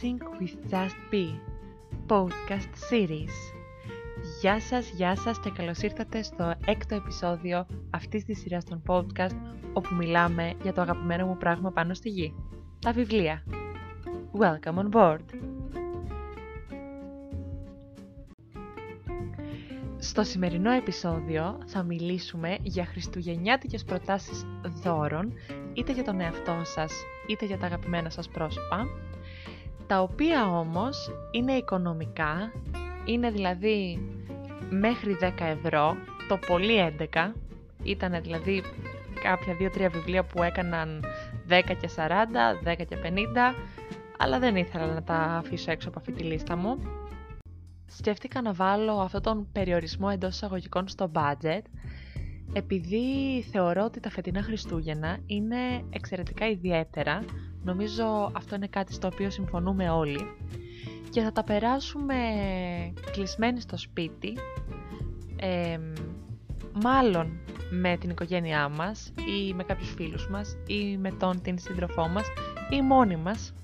Dancing with Just Be Podcast Series. Γεια σας, γεια σας και καλώς ήρθατε στο έκτο επεισόδιο αυτής της σειράς των podcast όπου μιλάμε για το αγαπημένο μου πράγμα πάνω στη γη. Τα βιβλία. Welcome on board! Στο σημερινό επεισόδιο θα μιλήσουμε για χριστουγεννιάτικες προτάσεις δώρων είτε για τον εαυτό σας είτε για τα αγαπημένα σας πρόσωπα τα οποία όμως είναι οικονομικά, είναι δηλαδή μέχρι 10 ευρώ, το πολύ 11, ήταν δηλαδή κάποια 2-3 βιβλία που έκαναν 10 και 40, 10 και 50, αλλά δεν ήθελα να τα αφήσω έξω από αυτή τη λίστα μου. Σκέφτηκα να βάλω αυτόν τον περιορισμό εντός εισαγωγικών στο budget, επειδή θεωρώ ότι τα φετινά Χριστούγεννα είναι εξαιρετικά ιδιαίτερα, νομίζω αυτό είναι κάτι στο οποίο συμφωνούμε όλοι, και θα τα περάσουμε κλεισμένοι στο σπίτι, μάλλον με την οικογένειά μας ή με κάποιους φίλους μας ή με τον την σύντροφό μας ή μόνοι μας.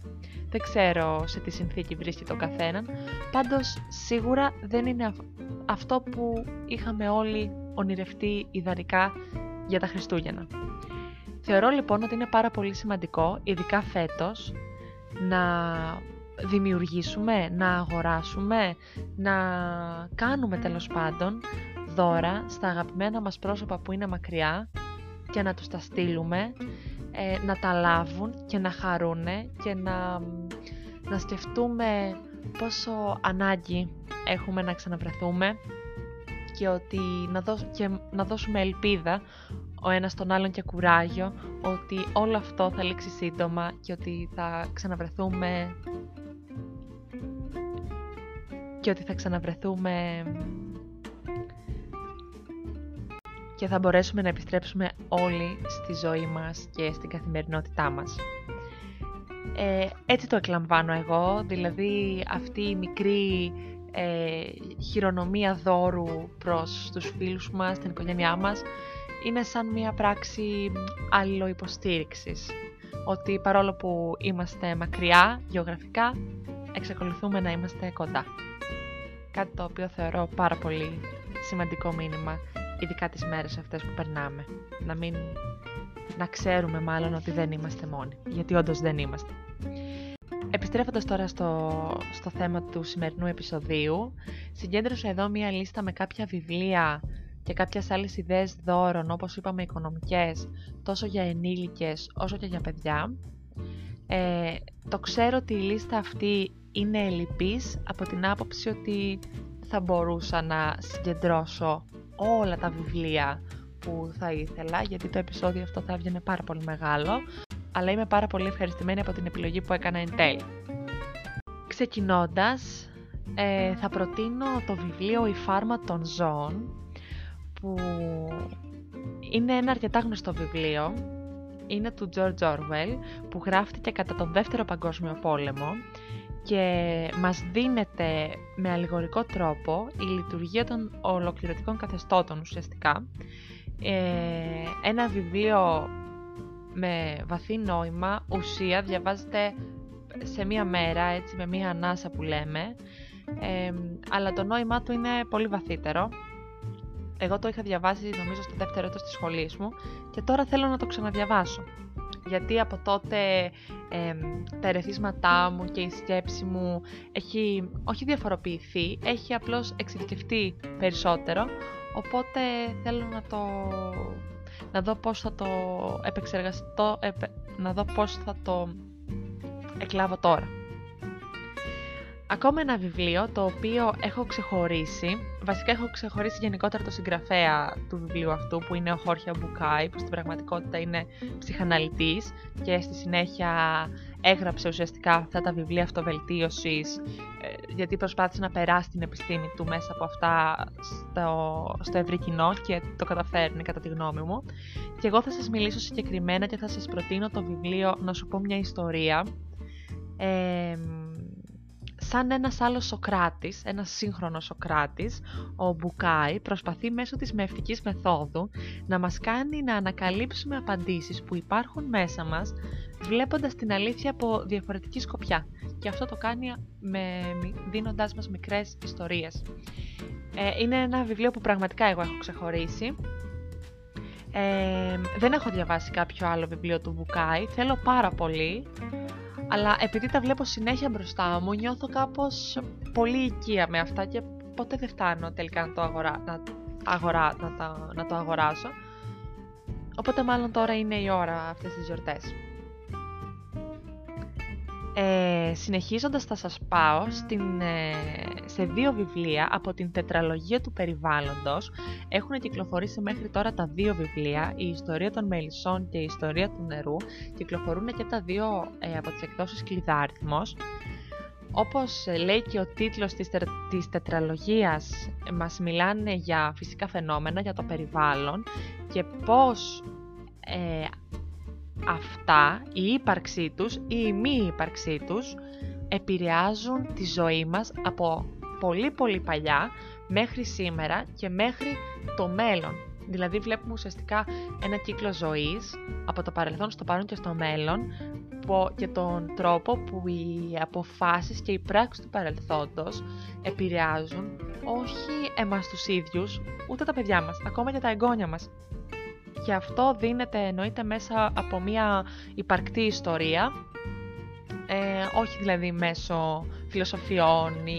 Δεν ξέρω σε τι συνθήκη βρίσκεται ο καθέναν, πάντως σίγουρα δεν είναι αυτό που είχαμε όλοι ονειρευτεί ιδανικά για τα Χριστούγεννα. Θεωρώ λοιπόν ότι είναι πάρα πολύ σημαντικό, ειδικά φέτος, να δημιουργήσουμε, να αγοράσουμε, να κάνουμε τέλος πάντων δώρα στα αγαπημένα μας πρόσωπα που είναι μακριά και να τους τα στείλουμε, ε, να τα λάβουν και να χαρούνε και να, να σκεφτούμε πόσο ανάγκη έχουμε να ξαναβρεθούμε και, ότι να, και να δώσουμε ελπίδα ο ένας τον άλλον και κουράγιο ότι όλο αυτό θα λήξει σύντομα και ότι θα ξαναβρεθούμε και ότι θα ξαναβρεθούμε και θα μπορέσουμε να επιστρέψουμε όλοι στη ζωή μας και στην καθημερινότητά μας. Ε, έτσι το εκλαμβάνω εγώ, δηλαδή αυτή η μικρή ε, χειρονομία δώρου προς τους φίλους μας, την οικογένειά μας, είναι σαν μια πράξη αλληλοϊποστήριξης. Ότι παρόλο που είμαστε μακριά γεωγραφικά, εξακολουθούμε να είμαστε κοντά. Κάτι το οποίο θεωρώ πάρα πολύ σημαντικό μήνυμα, ειδικά τις μέρες αυτές που περνάμε. Να μην... να ξέρουμε μάλλον ότι δεν είμαστε μόνοι, γιατί όντως δεν είμαστε. Επιστρέφοντας τώρα στο, στο θέμα του σημερινού επεισοδίου, συγκέντρωσα εδώ μία λίστα με κάποια βιβλία και κάποιες άλλες ιδέες δώρων, όπως είπαμε οικονομικές, τόσο για ενήλικες όσο και για παιδιά. Ε, το ξέρω ότι η λίστα αυτή είναι ελλειπής από την άποψη ότι θα μπορούσα να συγκεντρώσω όλα τα βιβλία που θα ήθελα, γιατί το επεισόδιο αυτό θα έβγαινε πάρα πολύ μεγάλο, αλλά είμαι πάρα πολύ ευχαριστημένη από την επιλογή που έκανα εν τέλει. Ξεκινώντας, ε, θα προτείνω το βιβλίο «Η φάρμα των ζώων», που είναι ένα αρκετά γνωστό βιβλίο. Είναι του George Orwell, που γράφτηκε κατά τον Δεύτερο Παγκόσμιο Πόλεμο και μας δίνεται με αλληγορικό τρόπο η λειτουργία των ολοκληρωτικών καθεστώτων ουσιαστικά. Ε, ένα βιβλίο με βαθύ νόημα, ουσία, διαβάζεται σε μία μέρα, έτσι με μία ανάσα που λέμε, ε, αλλά το νόημά του είναι πολύ βαθύτερο. Εγώ το είχα διαβάσει νομίζω στο δεύτερο έτος της σχολής μου και τώρα θέλω να το ξαναδιαβάσω. Γιατί από τότε τα ερεθίσματά μου και η σκέψη μου έχει όχι διαφοροποιηθεί, έχει απλώς εξειδικευτεί περισσότερο, οπότε θέλω να το να δω πώς θα το επεξεργαστώ, να δω πώς θα το εκλάβω τώρα. Ακόμα ένα βιβλίο το οποίο έχω ξεχωρίσει, βασικά έχω ξεχωρίσει γενικότερα το συγγραφέα του βιβλίου αυτού που είναι ο Χόρχια Μπουκάη που στην πραγματικότητα είναι ψυχαναλυτής και στη συνέχεια έγραψε ουσιαστικά αυτά τα βιβλία αυτοβελτίωσης ε, γιατί προσπάθησε να περάσει την επιστήμη του μέσα από αυτά στο, στο ευρύ κοινό και το καταφέρνει κατά τη γνώμη μου. Και εγώ θα σας μιλήσω συγκεκριμένα και θα σας προτείνω το βιβλίο «Να σου πω μια ιστορία». Ε, σαν ένας άλλος Σοκράτης, ένας σύγχρονος Σοκράτης, ο Μπουκάη προσπαθεί μέσω της μευτικής μεθόδου να μας κάνει να ανακαλύψουμε απαντήσεις που υπάρχουν μέσα μας βλέποντας την αλήθεια από διαφορετική σκοπιά. Και αυτό το κάνει με, δίνοντάς μας μικρές ιστορίες. Ε, είναι ένα βιβλίο που πραγματικά εγώ έχω ξεχωρίσει. Ε, δεν έχω διαβάσει κάποιο άλλο βιβλίο του Βουκάη, θέλω πάρα πολύ, αλλά επειδή τα βλέπω συνέχεια μπροστά μου, νιώθω κάπως πολύ οικία με αυτά και ποτέ δεν φτάνω τελικά να το, αγορά, να, αγορά, να, να το αγοράσω. Οπότε μάλλον τώρα είναι η ώρα αυτές τις γιορτές. Ε, συνεχίζοντας θα σας πάω στην, ε, σε δύο βιβλία από την τετραλογία του περιβάλλοντος. Έχουν κυκλοφορήσει μέχρι τώρα τα δύο βιβλία, η ιστορία των μελισσών και η ιστορία του νερού. Κυκλοφορούν και τα δύο ε, από τις εκδόσεις κλειδάριθμος. Όπως λέει και ο τίτλος της, της τετραλογίας, μας μιλάνε για φυσικά φαινόμενα, για το περιβάλλον και πώς ε, αυτά, η ύπαρξή τους ή η μη ύπαρξή τους επηρεάζουν τη ζωή μας από πολύ πολύ παλιά μέχρι σήμερα και μέχρι το μέλλον. Δηλαδή βλέπουμε ουσιαστικά ένα κύκλο ζωής από το παρελθόν στο παρόν και στο μέλλον και τον τρόπο που οι αποφάσεις και οι πράξεις του παρελθόντος επηρεάζουν όχι εμάς τους ίδιους, ούτε τα παιδιά μας, ακόμα και τα εγγόνια μας και αυτό δίνεται εννοείται μέσα από μια υπαρκτή ιστορία, ε, όχι δηλαδή μέσω φιλοσοφιών ή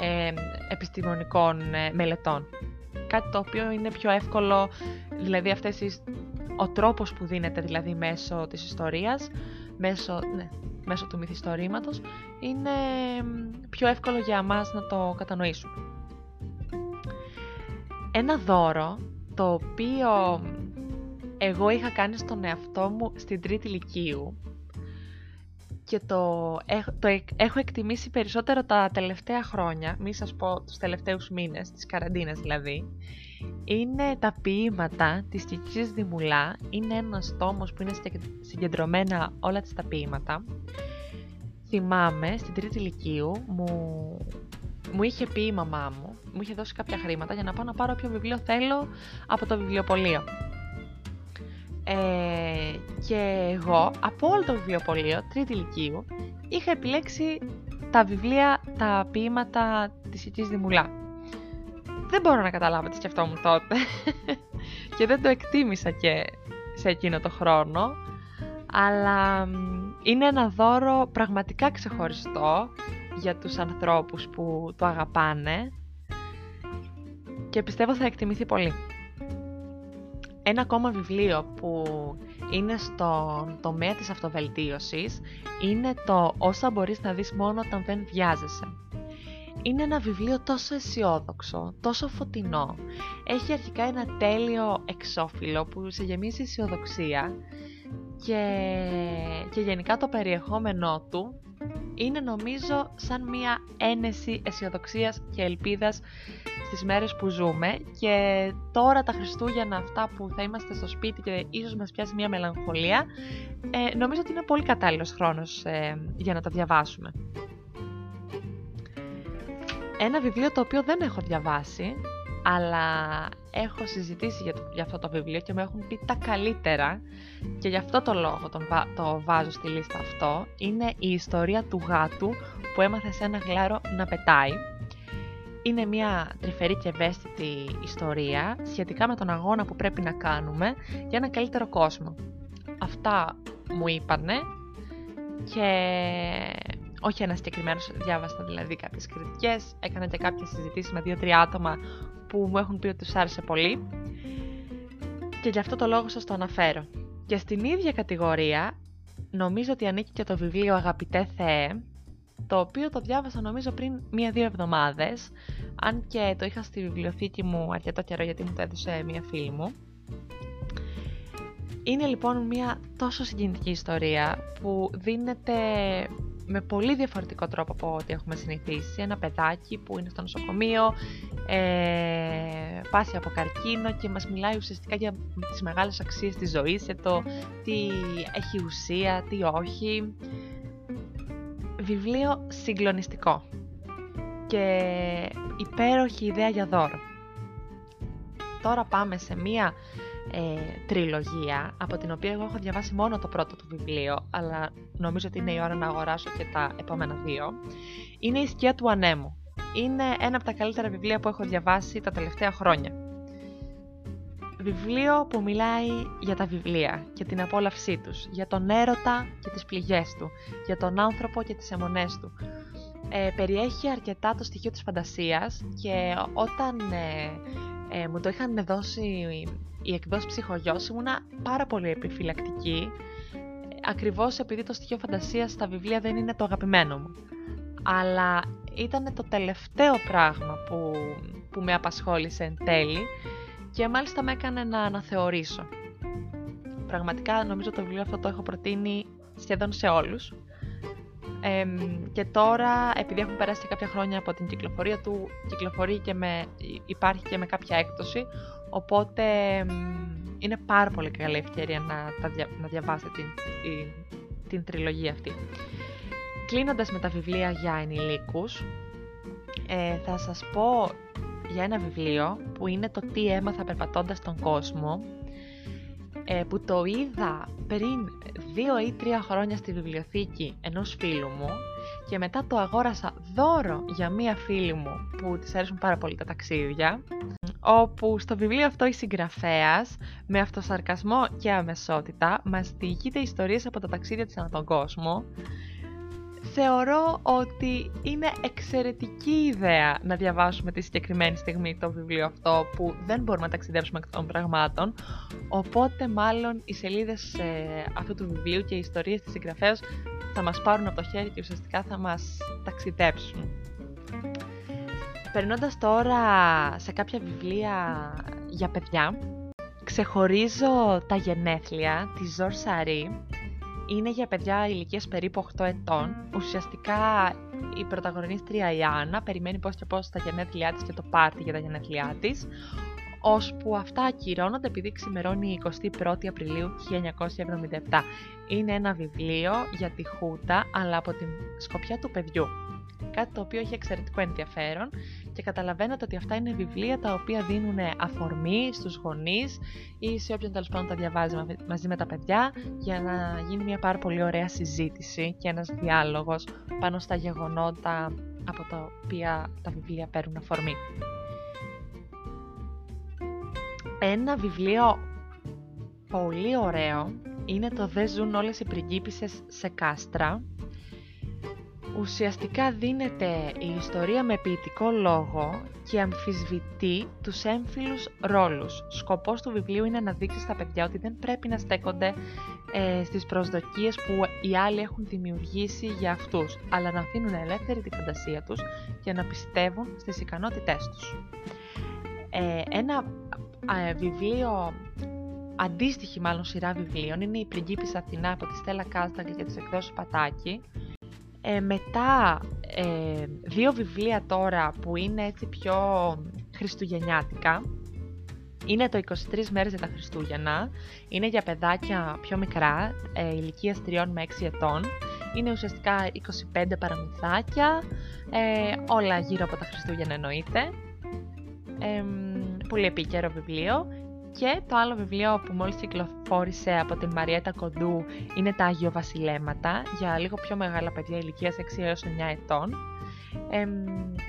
ε, επιστημονικών ε, μελετών. Κάτι το οποίο είναι πιο εύκολο, δηλαδή αυτές οι, ο τρόπος που δίνεται δηλαδή μέσω της ιστορίας, μέσω, ναι, μέσω του μυθιστορήματος, είναι πιο εύκολο για μας να το κατανοήσουμε. Ένα δώρο το οποίο εγώ είχα κάνει στον εαυτό μου στην τρίτη ηλικίου και το, το έχω εκτιμήσει περισσότερο τα τελευταία χρόνια, μη σας πω τους τελευταίους μήνες, της καραντίνας δηλαδή, είναι τα ποίηματα της Κικής Δημουλά. Είναι ένας τόμος που είναι συγκεντρωμένα όλα τις τα ποίηματα. Θυμάμαι, στην τρίτη ηλικίου, μου, μου είχε πει η μαμά μου, μου είχε δώσει κάποια χρήματα για να πάω να πάρω όποιο βιβλίο θέλω από το βιβλιοπωλείο. Ε, και εγώ από όλο το βιβλιοπωλείο, τρίτη ηλικίου, είχα επιλέξει τα βιβλία, τα ποίηματα της Ικής Δημουλά. Δεν μπορώ να καταλάβω τι σκεφτόμουν τότε και δεν το εκτίμησα και σε εκείνο το χρόνο, αλλά είναι ένα δώρο πραγματικά ξεχωριστό για τους ανθρώπους που το αγαπάνε και πιστεύω θα εκτιμηθεί πολύ. Ένα ακόμα βιβλίο που είναι στον τομέα της αυτοβελτίωσης είναι το «Όσα μπορείς να δεις μόνο όταν δεν βιάζεσαι». Είναι ένα βιβλίο τόσο αισιόδοξο, τόσο φωτεινό. Έχει αρχικά ένα τέλειο εξώφυλλο που σε γεμίζει αισιοδοξία και, και γενικά το περιεχόμενό του είναι νομίζω σαν μία ένεση αισιοδοξίας και ελπίδας στις μέρες που ζούμε και τώρα τα Χριστούγεννα αυτά που θα είμαστε στο σπίτι και ίσως μας πιάσει μία μελαγχολία ε, νομίζω ότι είναι πολύ κατάλληλος χρόνος ε, για να τα διαβάσουμε. Ένα βιβλίο το οποίο δεν έχω διαβάσει αλλά έχω συζητήσει για, το, για αυτό το βιβλίο και μου έχουν πει τα καλύτερα και γι' αυτό το λόγο τον, το βάζω στη λίστα αυτό είναι η ιστορία του γάτου που έμαθε σε ένα γλάρο να πετάει. Είναι μια τρυφερή και ευαίσθητη ιστορία σχετικά με τον αγώνα που πρέπει να κάνουμε για ένα καλύτερο κόσμο. Αυτά μου είπανε και όχι ένα συγκεκριμένος, διάβασα δηλαδή κάποιες κριτικές, έκανα και κάποιες συζητήσεις με δύο-τρία άτομα που μου έχουν πει ότι τους άρεσε πολύ. Και γι' αυτό το λόγο σας το αναφέρω. Και στην ίδια κατηγορία νομίζω ότι ανήκει και το βιβλίο Αγαπητέ Θεέ, το οποίο το διάβασα νομίζω πριν μία-δύο εβδομάδες, αν και το είχα στη βιβλιοθήκη μου αρκετό καιρό γιατί μου το έδωσε μία φίλη μου. Είναι λοιπόν μία τόσο συγκινητική ιστορία που δίνεται με πολύ διαφορετικό τρόπο από ό,τι έχουμε συνηθίσει. Ένα παιδάκι που είναι στο νοσοκομείο, ε, πάσει από καρκίνο και μας μιλάει ουσιαστικά για τις μεγάλες αξίες της ζωής, για το τι έχει ουσία, τι όχι. Βιβλίο συγκλονιστικό και υπέροχη ιδέα για δώρο. Τώρα πάμε σε μία ε, τριλογία, από την οποία εγώ έχω διαβάσει μόνο το πρώτο του βιβλίο, αλλά νομίζω ότι είναι η ώρα να αγοράσω και τα επόμενα δύο, είναι «Η σκιά του ανέμου». Είναι ένα από τα καλύτερα βιβλία που έχω διαβάσει τα τελευταία χρόνια. Βιβλίο που μιλάει για τα βιβλία και την απόλαυσή τους, για τον έρωτα και τις πληγές του, για τον άνθρωπο και τις αιμονές του. Ε, περιέχει αρκετά το στοιχείο της φαντασίας και όταν ε, ε, μου το είχαν δώσει η εκδόση ψυχογιός ήμουνα πάρα πολύ επιφυλακτική ακριβώς επειδή το στοιχείο φαντασίας στα βιβλία δεν είναι το αγαπημένο μου. Αλλά ήταν το τελευταίο πράγμα που, που με απασχόλησε εν τέλει και μάλιστα με έκανε να αναθεωρήσω. Πραγματικά νομίζω το βιβλίο αυτό το έχω προτείνει σχεδόν σε όλους. και τώρα, επειδή έχουν περάσει και κάποια χρόνια από την κυκλοφορία του, κυκλοφορεί και με, υπάρχει και με κάποια έκπτωση, οπότε είναι πάρα πολύ καλή ευκαιρία να, να διαβάσετε την, την, την τριλογία αυτή. Κλείνοντας με τα βιβλία για ενηλίκους, ε, θα σας πω για ένα βιβλίο που είναι το «Τι έμαθα περπατώντας τον κόσμο» ε, που το είδα πριν δύο ή τρία χρόνια στη βιβλιοθήκη ενός φίλου μου και μετά το αγόρασα δώρο για μία φίλη μου που της αρέσουν πάρα πολύ τα ταξίδια όπου στο βιβλίο αυτό η συγγραφέας με αυτοσαρκασμό και αμεσότητα μας διηγείται ιστορίες από τα ταξίδια της ανά τον κόσμο θεωρώ ότι είναι εξαιρετική ιδέα να διαβάσουμε τη συγκεκριμένη στιγμή το βιβλίο αυτό που δεν μπορούμε να ταξιδέψουμε εκ των πραγμάτων οπότε μάλλον οι σελίδες ε, αυτού του βιβλίου και οι ιστορίες της συγγραφέας θα μας πάρουν από το χέρι και ουσιαστικά θα μας ταξιδέψουν. Περνώντας τώρα σε κάποια βιβλία για παιδιά, ξεχωρίζω τα γενέθλια της Ζορ Σαρή είναι για παιδιά ηλικίας περίπου 8 ετών. Ουσιαστικά η πρωταγωνίστρια η Άννα περιμένει πώς και πώς τα γενέθλιά της και το πάρτι για τα γενέθλιά της, ώσπου αυτά ακυρώνονται επειδή ξημερώνει η 21η Απριλίου 1977. Είναι ένα βιβλίο για τη Χούτα, αλλά από την σκοπιά του παιδιού. Κάτι το οποίο έχει εξαιρετικό ενδιαφέρον και καταλαβαίνετε ότι αυτά είναι βιβλία τα οποία δίνουν αφορμή στους γονείς ή σε όποιον τέλος πάντων τα διαβάζει μαζί με τα παιδιά για να γίνει μια πάρα πολύ ωραία συζήτηση και ένας διάλογος πάνω στα γεγονότα από τα οποία τα βιβλία παίρνουν αφορμή. Ένα βιβλίο πολύ ωραίο είναι το «Δεν ζουν όλες οι πριγκίπισσες σε κάστρα» ουσιαστικά δίνεται η ιστορία με ποιητικό λόγο και αμφισβητεί τους έμφυλους ρόλους. Σκοπός του βιβλίου είναι να δείξει στα παιδιά ότι δεν πρέπει να στέκονται ε, στις προσδοκίες που οι άλλοι έχουν δημιουργήσει για αυτούς, αλλά να αφήνουν ελεύθερη τη φαντασία τους και να πιστεύουν στις ικανότητές τους. Ε, ένα ε, βιβλίο αντίστοιχη μάλλον σειρά βιβλίων είναι η Πριγκίπισσα Αθηνά από τη Στέλλα Κάσταγκ και τις εκδόσεις Πατάκη ε, μετά ε, δύο βιβλία τώρα που είναι έτσι πιο χριστουγεννιάτικα. Είναι το 23 μέρες για τα Χριστούγεννα. Είναι για παιδάκια πιο μικρά, ε, ηλικίας 3 με 6 ετών. Είναι ουσιαστικά 25 παραμυθάκια, ε, όλα γύρω από τα Χριστούγεννα εννοείται. Ε, πολύ επίκαιρο βιβλίο και το άλλο βιβλίο που μόλις κυκλοφόρησε από την Μαριέτα Κοντού είναι τα Άγιο Βασιλέματα για λίγο πιο μεγάλα παιδιά ηλικίας 6 έως 9 ετών.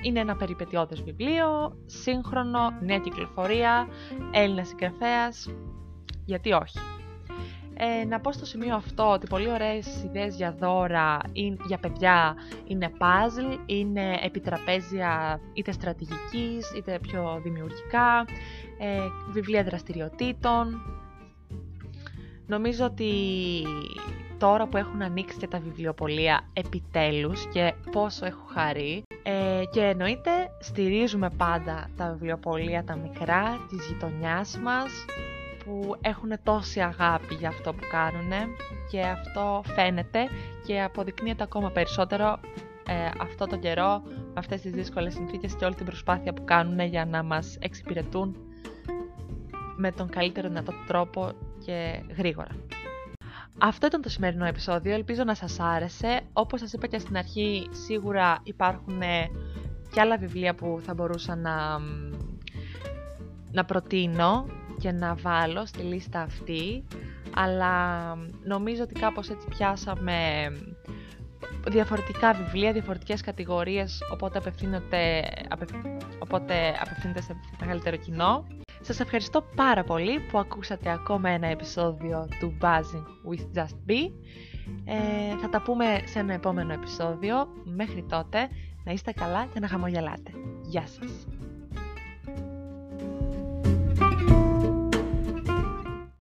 είναι ένα περιπετειώδες βιβλίο, σύγχρονο, νέα κυκλοφορία, Έλληνας συγγραφέας, γιατί όχι; Ε, να πω στο σημείο αυτό ότι πολύ ωραίες ιδέες για δώρα ή για παιδιά είναι puzzle, είναι επιτραπέζια είτε στρατηγικής είτε πιο δημιουργικά, ε, βιβλία δραστηριοτήτων. Νομίζω ότι τώρα που έχουν ανοίξει και τα βιβλιοπολία επιτέλους και πόσο έχω χαρεί ε, και εννοείται στηρίζουμε πάντα τα βιβλιοπολία τα μικρά της γειτονιάς μας που έχουν τόση αγάπη για αυτό που κάνουν και αυτό φαίνεται και αποδεικνύεται ακόμα περισσότερο ε, αυτό το καιρό με αυτές τις δύσκολες συνθήκες και όλη την προσπάθεια που κάνουν για να μας εξυπηρετούν με τον καλύτερο δυνατό τρόπο και γρήγορα. Αυτό ήταν το σημερινό επεισόδιο, ελπίζω να σας άρεσε. Όπως σας είπα και στην αρχή, σίγουρα υπάρχουν και άλλα βιβλία που θα μπορούσα να, να προτείνω και να βάλω στη λίστα αυτή, αλλά νομίζω ότι κάπως έτσι πιάσαμε διαφορετικά βιβλία, διαφορετικές κατηγορίες, οπότε απευθύνεται, οπότε απευθύνεται σε μεγαλύτερο κοινό. Σας ευχαριστώ πάρα πολύ που ακούσατε ακόμα ένα επεισόδιο του Buzzing with Just Be. Ε, θα τα πούμε σε ένα επόμενο επεισόδιο. Μέχρι τότε να είστε καλά και να χαμογελάτε. Γεια σας!